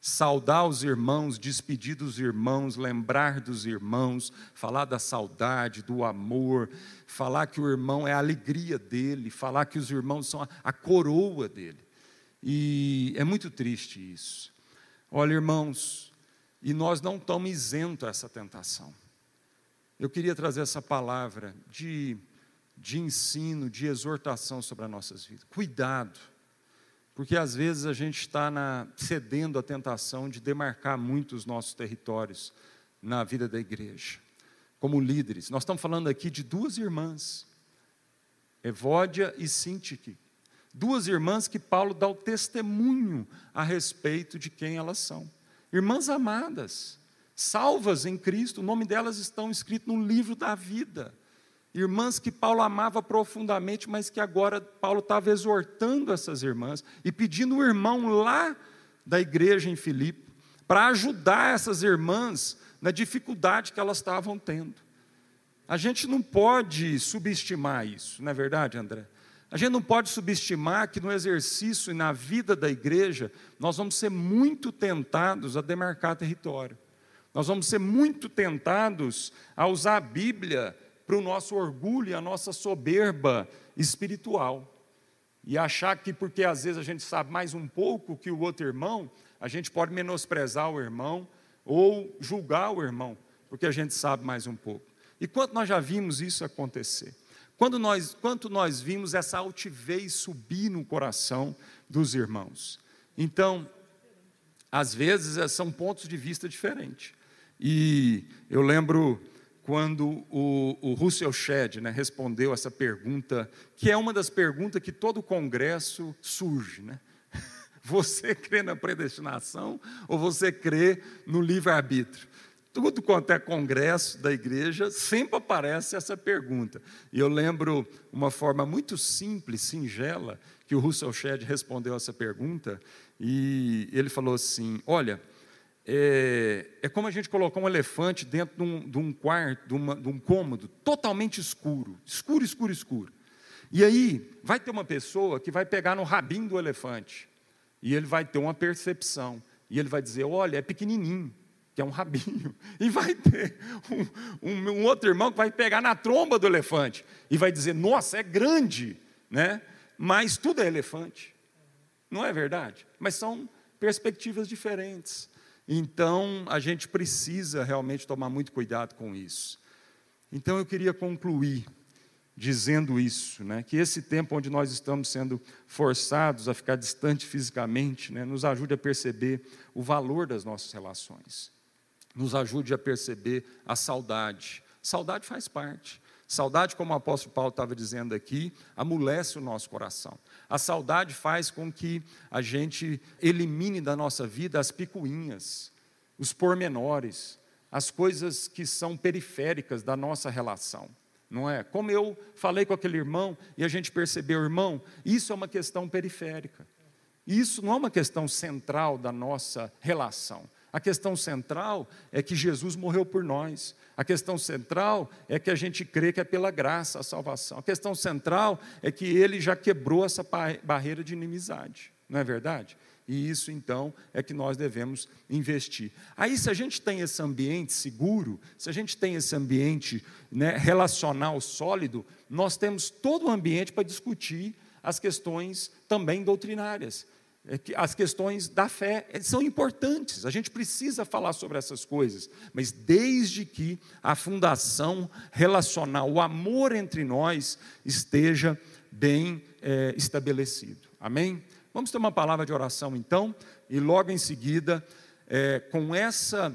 saudar os irmãos, despedir dos irmãos, lembrar dos irmãos, falar da saudade, do amor, falar que o irmão é a alegria dele, falar que os irmãos são a, a coroa dele. E é muito triste isso. Olha, irmãos, e nós não estamos isentos a essa tentação. Eu queria trazer essa palavra de, de ensino, de exortação sobre as nossas vidas. Cuidado porque às vezes a gente está cedendo à tentação de demarcar muito os nossos territórios na vida da igreja, como líderes. Nós estamos falando aqui de duas irmãs, Evódia e Sintique, duas irmãs que Paulo dá o testemunho a respeito de quem elas são. Irmãs amadas, salvas em Cristo, o nome delas estão escrito no livro da vida irmãs que Paulo amava profundamente, mas que agora Paulo estava exortando essas irmãs e pedindo um irmão lá da igreja em Filipe para ajudar essas irmãs na dificuldade que elas estavam tendo. A gente não pode subestimar isso, não é verdade, André? A gente não pode subestimar que no exercício e na vida da igreja nós vamos ser muito tentados a demarcar território. Nós vamos ser muito tentados a usar a Bíblia para o nosso orgulho e a nossa soberba espiritual. E achar que porque às vezes a gente sabe mais um pouco que o outro irmão, a gente pode menosprezar o irmão ou julgar o irmão, porque a gente sabe mais um pouco. E quanto nós já vimos isso acontecer? Quando nós, quanto nós vimos essa altivez subir no coração dos irmãos? Então, às vezes eh, são pontos de vista diferentes. E eu lembro quando o, o Russell Shedd né, respondeu essa pergunta, que é uma das perguntas que todo congresso surge. Né? <laughs> Você crê na predestinação ou você crê no livre-arbítrio? Tudo quanto é congresso da igreja, sempre aparece essa pergunta. E eu lembro uma forma muito simples, singela, que o Russell Shedd respondeu essa pergunta, e ele falou assim: Olha, é, é, como a gente colocar um elefante dentro de um, de um quarto, de, uma, de, um cômodo totalmente escuro, escuro, escuro, escuro. E aí vai ter uma pessoa que vai pegar no rabinho do elefante e ele vai ter uma percepção e ele vai dizer, olha, é pequenininho, que é um rabinho. <laughs> E vai ter um, um, um outro irmão que vai pegar na tromba do elefante e vai dizer, nossa, é grande, né? Mas tudo é elefante. Não é verdade? Mas são perspectivas diferentes. Então, a gente precisa realmente tomar muito cuidado com isso. Então, eu queria concluir dizendo isso, né? que esse tempo onde nós estamos sendo forçados a ficar distante fisicamente, né? nos ajude a perceber o valor das nossas relações, nos ajude a perceber a saudade. Saudade faz parte. Saudade, como o apóstolo Paulo estava dizendo aqui, amolece o nosso coração. A saudade faz com que a gente elimine da nossa vida as picuinhas, os pormenores, as coisas que são periféricas da nossa relação não é? Como eu falei com aquele irmão e a gente percebeu, irmão, isso é uma questão periférica. Isso não é uma questão central da nossa relação. A questão central é que Jesus morreu por nós. A questão central é que a gente crê que é pela graça a salvação. A questão central é que ele já quebrou essa barreira de inimizade. Não é verdade? E isso, então, é que nós devemos investir. Aí, se a gente tem esse ambiente seguro, se a gente tem esse ambiente né, relacional sólido, nós temos todo o ambiente para discutir as questões também doutrinárias. É as questões da fé são importantes, a gente precisa falar sobre essas coisas, mas desde que a fundação relacional, o amor entre nós, esteja bem é, estabelecido. Amém? Vamos ter uma palavra de oração então, e logo em seguida, é, com essa,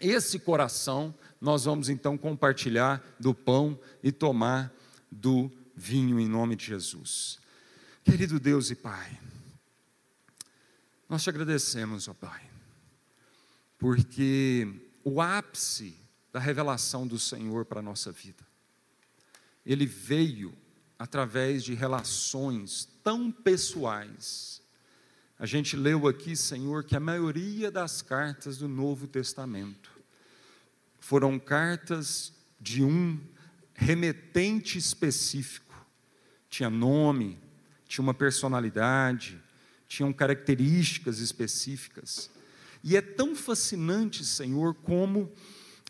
esse coração, nós vamos então compartilhar do pão e tomar do vinho em nome de Jesus. Querido Deus e Pai, nós te agradecemos, ó Pai, porque o ápice da revelação do Senhor para a nossa vida, ele veio através de relações tão pessoais. A gente leu aqui, Senhor, que a maioria das cartas do Novo Testamento foram cartas de um remetente específico. Tinha nome, tinha uma personalidade, tinham características específicas. E é tão fascinante, Senhor, como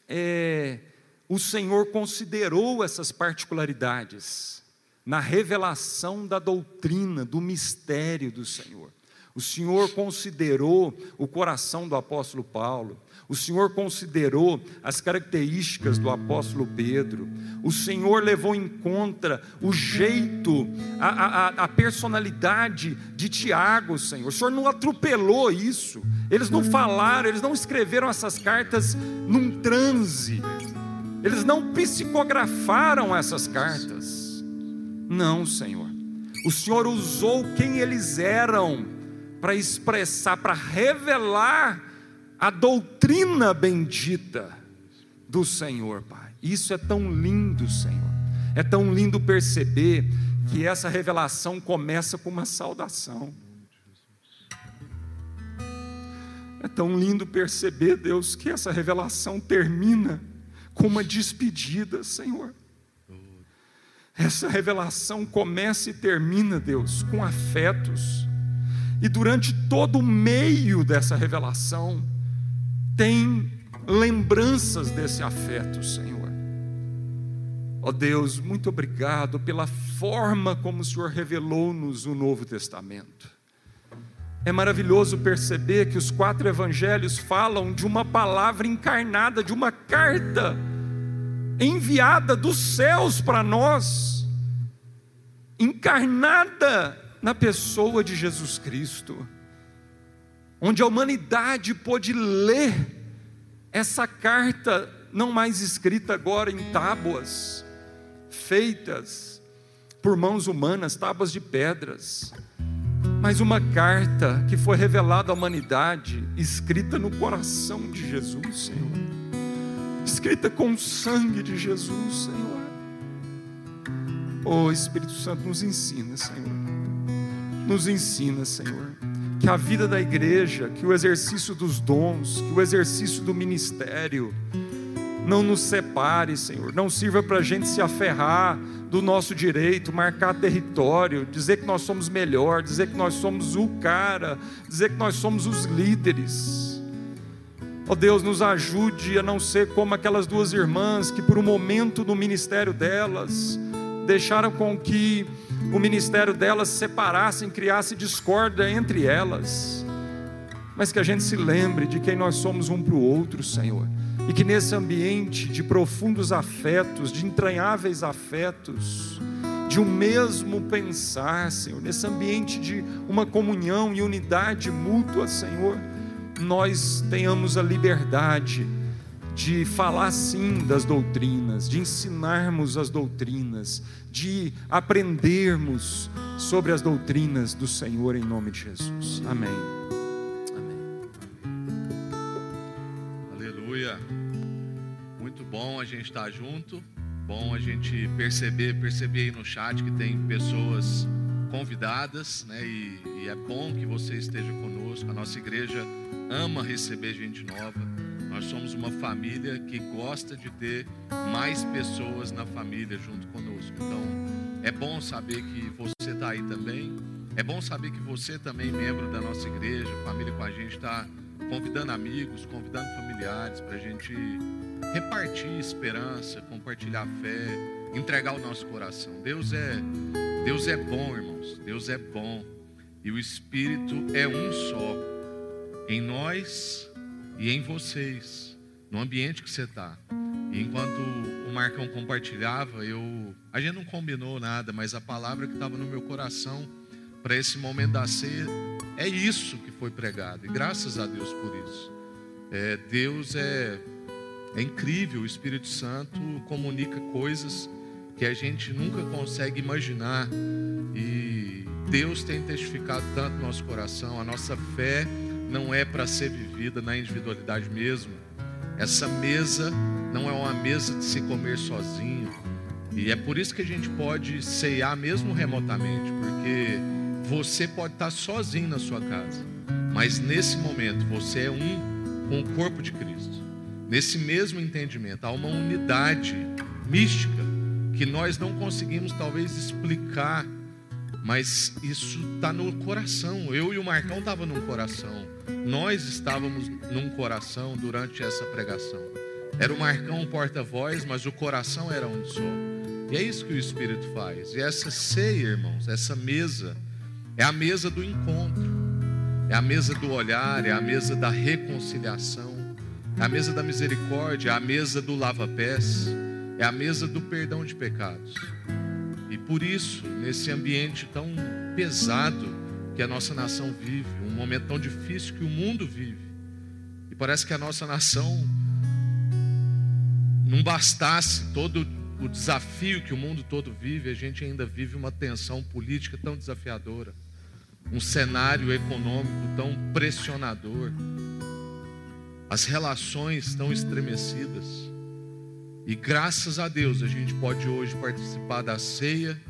é, o Senhor considerou essas particularidades na revelação da doutrina, do mistério do Senhor. O Senhor considerou o coração do apóstolo Paulo, o Senhor considerou as características do apóstolo Pedro, o Senhor levou em conta o jeito, a, a, a, personalidade de Tiago, Senhor. O Senhor não atropelou isso, eles não falaram, eles não escreveram essas cartas num transe, eles não psicografaram essas cartas. Não, Senhor. O Senhor usou quem eles eram para expressar, para revelar a doutrina bendita do Senhor, Pai. Isso é tão lindo, Senhor. É tão lindo perceber que essa revelação começa com uma saudação. É tão lindo perceber, Deus, que essa revelação termina com uma despedida, Senhor. Essa revelação começa e termina, Deus, com afetos. E durante todo o meio dessa revelação, tem lembranças desse afeto, Senhor. Ó oh Deus, muito obrigado pela forma como o Senhor revelou-nos o Novo Testamento. É maravilhoso perceber que os quatro evangelhos falam de uma palavra encarnada, de uma carta enviada dos céus para nós, encarnada na pessoa de Jesus Cristo, onde a humanidade pôde ler essa carta, não mais escrita agora em tábuas, feitas por mãos humanas, tábuas de pedras, mas uma carta que foi revelada à humanidade, escrita no coração de Jesus, Senhor escrita com o sangue de Jesus, Senhor. Oh Espírito Santo, nos ensina, Senhor. Nos ensina, Senhor. Que a vida da igreja, que o exercício dos dons, que o exercício do ministério, não nos separe, Senhor. Não sirva para a gente se aferrar do nosso direito, marcar território, dizer que nós somos melhor, dizer que nós somos o cara, dizer que nós somos os líderes. Ó oh Deus, nos ajude a não ser como aquelas duas irmãs que, por um momento no ministério delas, deixaram com que o ministério delas se separasse, criasse discórdia entre elas. Mas que a gente se lembre de quem nós somos um para o outro, Senhor. E que nesse ambiente de profundos afetos, de entranháveis afetos, de um mesmo pensar, Senhor, nesse ambiente de uma comunhão e unidade mútua, Senhor, nós tenhamos a liberdade de falar sim das doutrinas, de ensinarmos as doutrinas, de aprendermos sobre as doutrinas do Senhor em nome de Jesus. Amém. Amém. Aleluia. Muito bom a gente estar junto. Bom a gente perceber, perceber aí no chat que tem pessoas convidadas, né? E, e é bom que você esteja conosco. A nossa igreja ama receber gente nova. Nós somos uma família que gosta de ter mais pessoas na família junto conosco. Então, é bom saber que você está aí também. É bom saber que você também, membro da nossa igreja, família com a gente, está convidando amigos, convidando familiares para a gente repartir esperança, compartilhar fé, entregar o nosso coração. Deus é Deus é bom, irmãos. Deus é bom. E o Espírito é um só. Em nós e em vocês, no ambiente que você está. Enquanto o Marcão compartilhava, eu a gente não combinou nada, mas a palavra que estava no meu coração para esse momento da ceia é isso que foi pregado. E graças a Deus por isso. É, Deus é, é incrível, o Espírito Santo comunica coisas que a gente nunca consegue imaginar. E Deus tem testificado tanto no nosso coração, a nossa fé não é para ser vivida na individualidade mesmo. Essa mesa não é uma mesa de se comer sozinho. E é por isso que a gente pode ceiar mesmo remotamente, porque você pode estar sozinho na sua casa, mas nesse momento você é um com o corpo de Cristo. Nesse mesmo entendimento, há uma unidade mística que nós não conseguimos talvez explicar, mas isso está no coração. Eu e o Marcão estavam no coração. Nós estávamos num coração durante essa pregação. Era o Marcão porta-voz, mas o coração era um só. E é isso que o Espírito faz. E essa ceia, irmãos, essa mesa, é a mesa do encontro, é a mesa do olhar, é a mesa da reconciliação, é a mesa da misericórdia, é a mesa do lava-pés, é a mesa do perdão de pecados. E por isso, nesse ambiente tão pesado que a nossa nação vive, momento tão difícil que o mundo vive, e parece que a nossa nação não bastasse todo o desafio que o mundo todo vive, a gente ainda vive uma tensão política tão desafiadora, um cenário econômico tão pressionador, as relações tão estremecidas. E graças a Deus a gente pode hoje participar da ceia,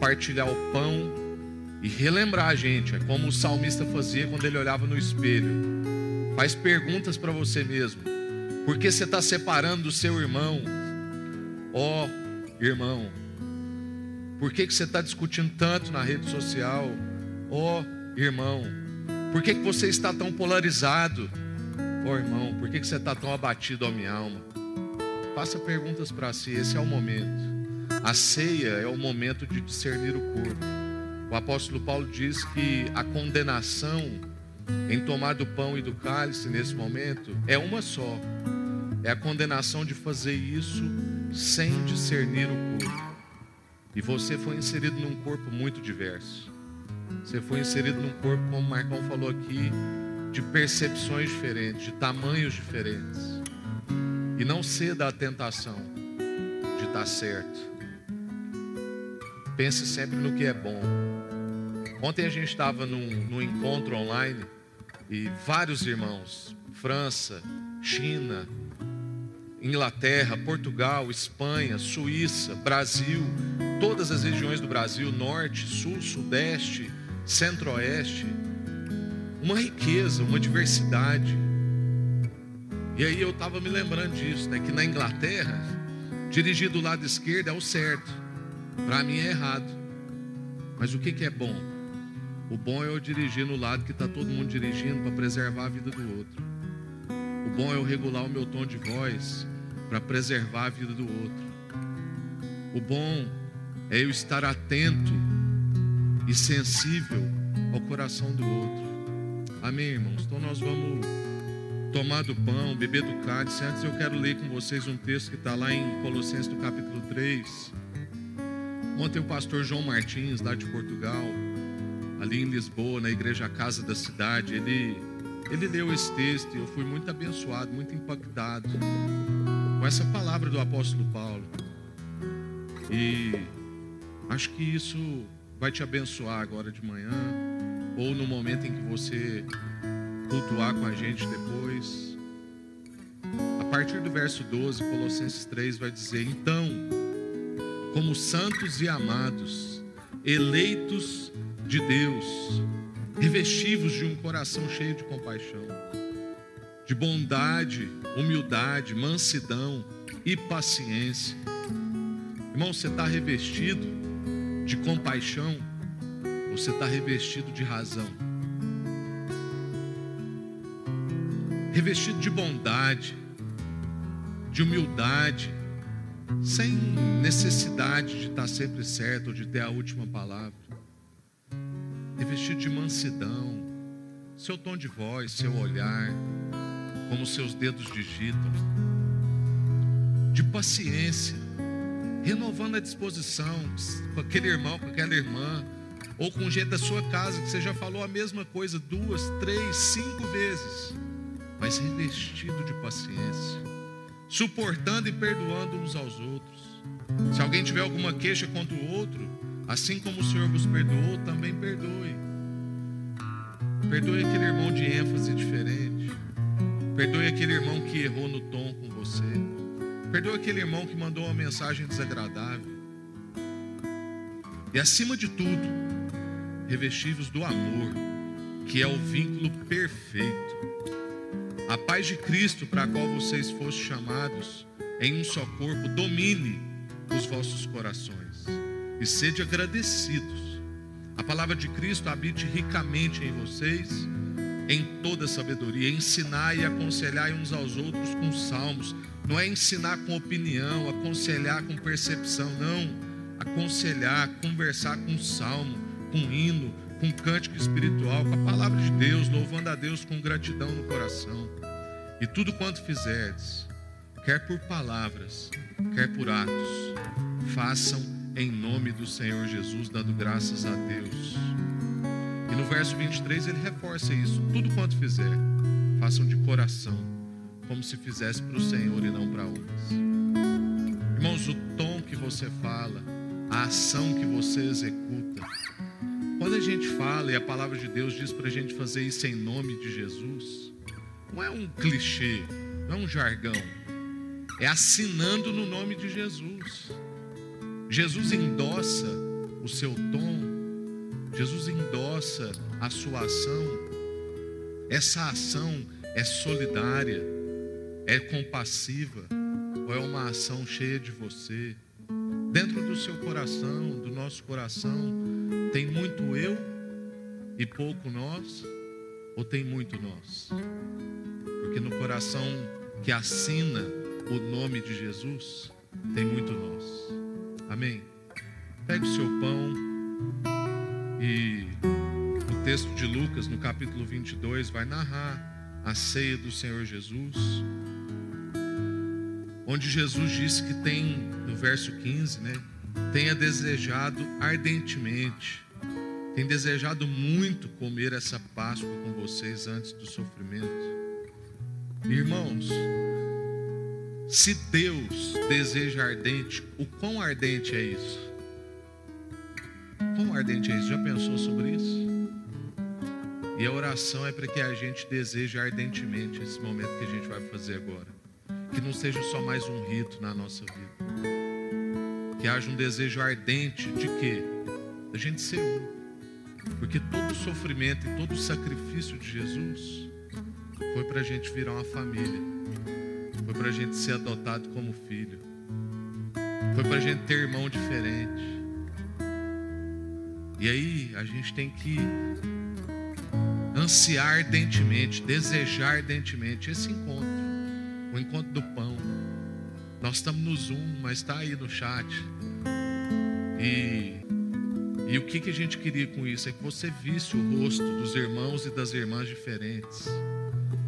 partilhar o pão e relembrar a gente, é como o salmista fazia quando ele olhava no espelho. Faz perguntas para você mesmo. Por que você está separando do seu irmão? Ó oh, irmão, por que, que você está discutindo tanto na rede social? Ó oh, irmão, por que, que você está tão polarizado? Ó oh, irmão, por que, que você está tão abatido, ó minha alma? Faça perguntas para si, esse é o momento. A ceia é o momento de discernir o corpo. O apóstolo Paulo diz que a condenação em tomar do pão e do cálice nesse momento é uma só. É a condenação de fazer isso sem discernir o corpo. E você foi inserido num corpo muito diverso. Você foi inserido num corpo, como o Marcão falou aqui, de percepções diferentes, de tamanhos diferentes. E não ceda à tentação de estar certo. Pense sempre no que é bom. Ontem a gente estava num, num encontro online e vários irmãos, França, China, Inglaterra, Portugal, Espanha, Suíça, Brasil, todas as regiões do Brasil, norte, sul, sudeste, centro-oeste, uma riqueza, uma diversidade. E aí eu estava me lembrando disso, né? Que na Inglaterra, dirigir do lado esquerdo é o certo, para mim é errado. Mas o que, que é bom? O bom é eu dirigir no lado que está todo mundo dirigindo para preservar a vida do outro. O bom é eu regular o meu tom de voz para preservar a vida do outro. O bom é eu estar atento e sensível ao coração do outro. Amém, irmãos? Então nós vamos tomar do pão, beber do cálice, antes eu quero ler com vocês um texto que está lá em Colossenses do capítulo 3. Ontem o pastor João Martins, lá de Portugal, ali em Lisboa, na igreja Casa da Cidade, ele, ele leu esse texto e eu fui muito abençoado, muito impactado com essa palavra do apóstolo Paulo. E acho que isso vai te abençoar agora de manhã, ou no momento em que você cultuar com a gente depois. A partir do verso 12, Colossenses 3 vai dizer: Então, como santos e amados, eleitos de Deus, revestivos de um coração cheio de compaixão, de bondade, humildade, mansidão e paciência. Irmão, você está revestido de compaixão, você está revestido de razão? revestido de bondade, de humildade, sem necessidade de estar sempre certo ou de ter a última palavra, revestido de mansidão, seu tom de voz, seu olhar, como seus dedos digitam, de paciência, renovando a disposição com aquele irmão, com aquela irmã, ou com gente da sua casa que você já falou a mesma coisa duas, três, cinco vezes mas revestido de paciência, suportando e perdoando uns aos outros. Se alguém tiver alguma queixa contra o outro, assim como o Senhor vos perdoou, também perdoe. Perdoe aquele irmão de ênfase diferente. Perdoe aquele irmão que errou no tom com você. Perdoe aquele irmão que mandou uma mensagem desagradável. E acima de tudo, revestivos do amor, que é o vínculo perfeito a paz de Cristo, para a qual vocês fossem chamados em um só corpo, domine os vossos corações e sede agradecidos. A palavra de Cristo habite ricamente em vocês, em toda sabedoria. Ensinar e aconselhar uns aos outros com salmos. Não é ensinar com opinião, aconselhar com percepção, não. Aconselhar, conversar com salmo, com hino, com cântico espiritual, com a palavra de Deus, louvando a Deus com gratidão no coração. E tudo quanto fizerdes, quer por palavras, quer por atos, façam em nome do Senhor Jesus, dando graças a Deus. E no verso 23 ele reforça isso: tudo quanto fizer, façam de coração, como se fizesse para o Senhor e não para homens. Irmãos, o tom que você fala, a ação que você executa, quando a gente fala e a palavra de Deus diz para a gente fazer isso em nome de Jesus, não é um clichê, não é um jargão, é assinando no nome de Jesus. Jesus endossa o seu tom, Jesus endossa a sua ação. Essa ação é solidária, é compassiva, ou é uma ação cheia de você? Dentro do seu coração, do nosso coração, tem muito eu e pouco nós, ou tem muito nós? Porque no coração que assina o nome de Jesus, tem muito nós. Amém? Pegue o seu pão e o texto de Lucas, no capítulo 22, vai narrar a ceia do Senhor Jesus. Onde Jesus disse que tem, no verso 15, né? Tenha desejado ardentemente tem desejado muito comer essa Páscoa com vocês antes do sofrimento. Irmãos, se Deus deseja ardente, o quão ardente é isso? Quão ardente é isso? Já pensou sobre isso? E a oração é para que a gente deseje ardentemente esse momento que a gente vai fazer agora. Que não seja só mais um rito na nossa vida. Que haja um desejo ardente de quê? Da gente ser um. Porque todo o sofrimento e todo o sacrifício de Jesus foi para a gente virar uma família, foi para a gente ser adotado como filho, foi para a gente ter irmão diferente. E aí a gente tem que ansiar ardentemente, desejar ardentemente esse encontro, o encontro do pão. Nós estamos no Zoom, mas está aí no chat. E, e o que, que a gente queria com isso? É que você visse o rosto dos irmãos e das irmãs diferentes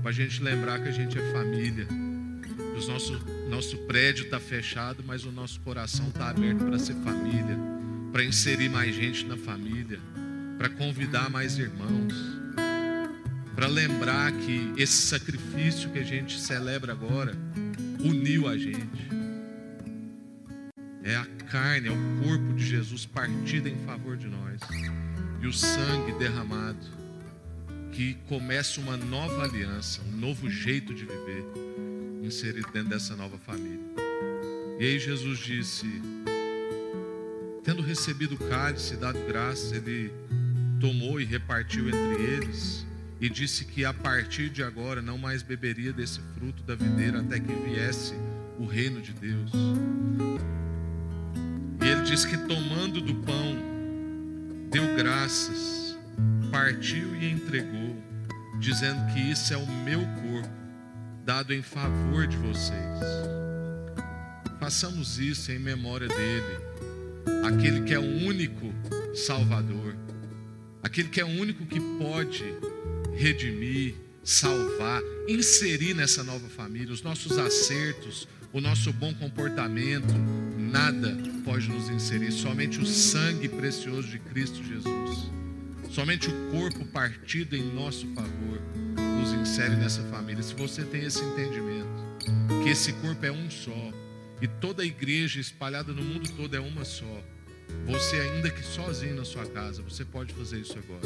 para a gente lembrar que a gente é família. O nosso, nosso prédio está fechado, mas o nosso coração está aberto para ser família, para inserir mais gente na família, para convidar mais irmãos, para lembrar que esse sacrifício que a gente celebra agora uniu a gente. É a carne, é o corpo de Jesus partido em favor de nós e o sangue derramado que começa uma nova aliança, um novo jeito de viver inserido dentro dessa nova família. E aí Jesus disse: Tendo recebido o cálice e dado graças, ele tomou e repartiu entre eles e disse que a partir de agora não mais beberia desse fruto da videira até que viesse o reino de Deus. E ele disse que tomando do pão, deu graças, partiu e entregou, dizendo que isso é o meu corpo, dado em favor de vocês. Façamos isso em memória dele, aquele que é o único Salvador, aquele que é o único que pode redimir, salvar, inserir nessa nova família os nossos acertos, o nosso bom comportamento, nada pode nos inserir, somente o sangue precioso de Cristo Jesus, somente o corpo partido em nosso favor nos insere nessa família. Se você tem esse entendimento, que esse corpo é um só e toda a igreja espalhada no mundo todo é uma só. Você, ainda que sozinho na sua casa, você pode fazer isso agora,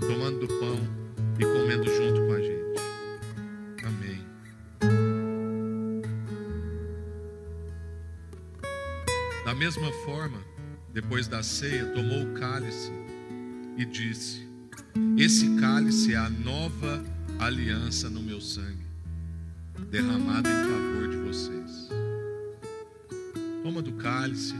tomando do pão e comendo junto com a gente. Amém. Da mesma forma, depois da ceia, tomou o cálice e disse: Esse cálice é a nova no meu sangue, derramado em favor de vocês. Toma do cálice.